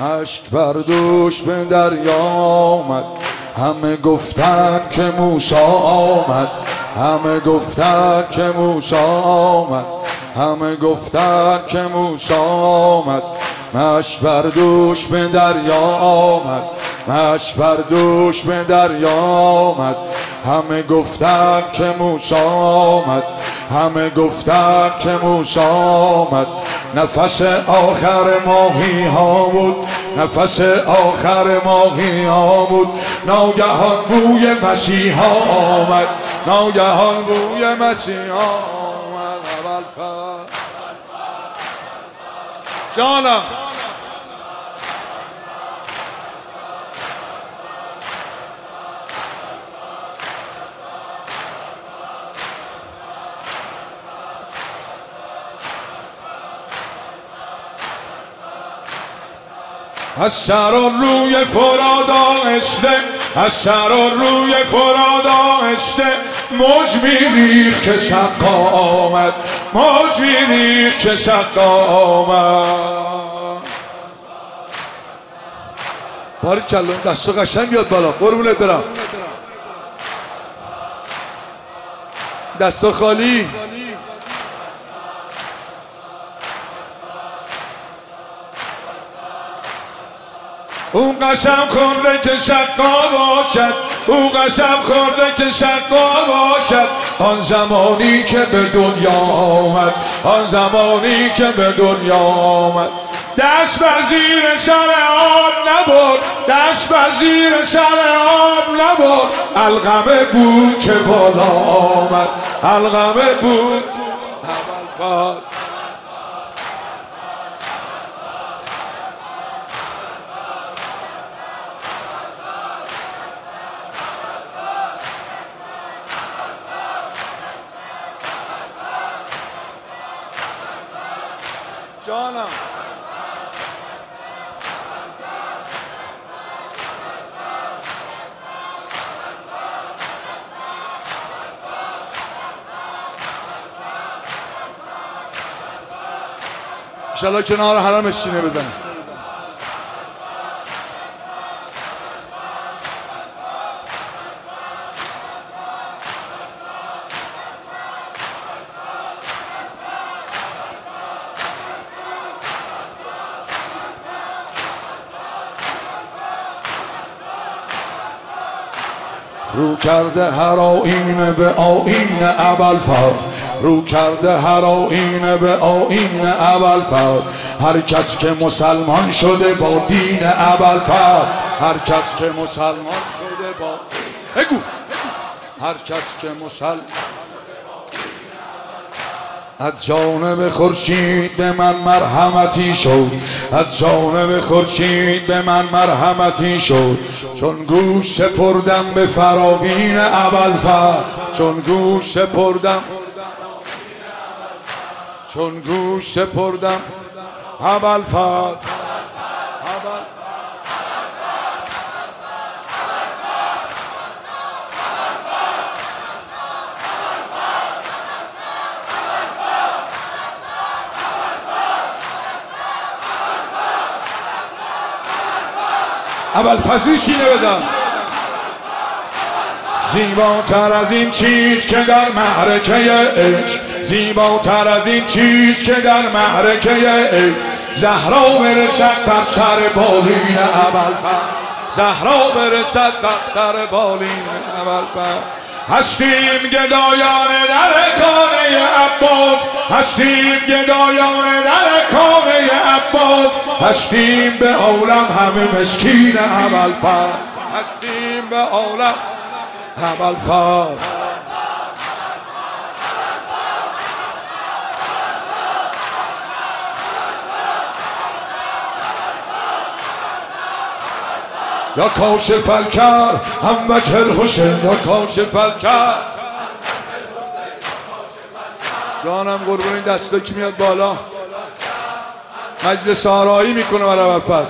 عشق بردوش به دریا آمد. همه گفتن که موسا آمد. همه گفتن که موسا آمد. همه گفتن که موسا آمد. مشک بردوش به دریا آمد. مشک بردوش به دریا آمد. همه گفتن که موسا آمد. همه گفتن که موسا آمد. نفس آخر ماهی ها بود. نفس آخر ماهی ها بود. ناگهان بوی مسیحا آمد. ناگهان بوی مسیحا آمد. جانم. از روی فراد آهسته از روی فراد آهسته موج میریخ که سقا آمد موج میریخ که سقا آمد. باری کلون دستو قشنگ بیاد بالا. قربونت برم. دستو خالی. اون قسم خورده که شقا باشد او قسم خورده که شقا باشد. آن زمانی که به دنیا آمد آن زمانی که به دنیا آمد. دست بر زیر سر آب نبرد دست بر زیر سر آب نبرد. الغمه بود که بالا آمد الغمه بود اول جانم. انشالله کنار حرم شینه بزنیم رو کرده هر آینه به آین اول رو کرده هر آینه به آین اول هر کس که مسلمان شده با دین اول هر کس که مسلمان شده با بگو. هر کس که مسلمان از جانب خورشید به من مرحمتی شد. از جانب خورشید به من مرحمتی شد. چون گوش سپردم به فراوین اول چون گوش سپردم چون گوش سپردم اول اول فصلی شینه بزن. زیباتر از این چیز که در معرکه عشق. زیباتر از این چیز که در معرکه عشق. زهرا برسد بر سر بالین اول زهرا برسد بر سر بالین اول هستیم گدایان در خانه عباس. هستیم گدایان در هستیم به عالم همه مسکین اول هستیم به عالم اول یا کاشف الکر هم وجه الحسین یا کاشف الکر جانم قربون این دسته که میاد بالا. مجلس آرایی می‌کنه برای پس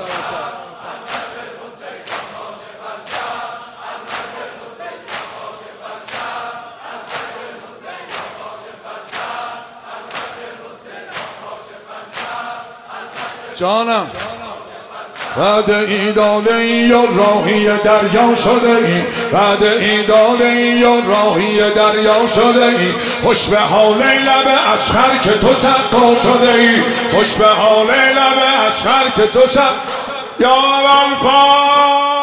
جانم. بعد ای داده ای یا راهی دریا شده ای. بعد ای داده ای یا راهی دریا شده ای. خوش به حال لب اشخر که تو سقا شده ای. خوش به حال لب اشخر که تو سقا یا الفا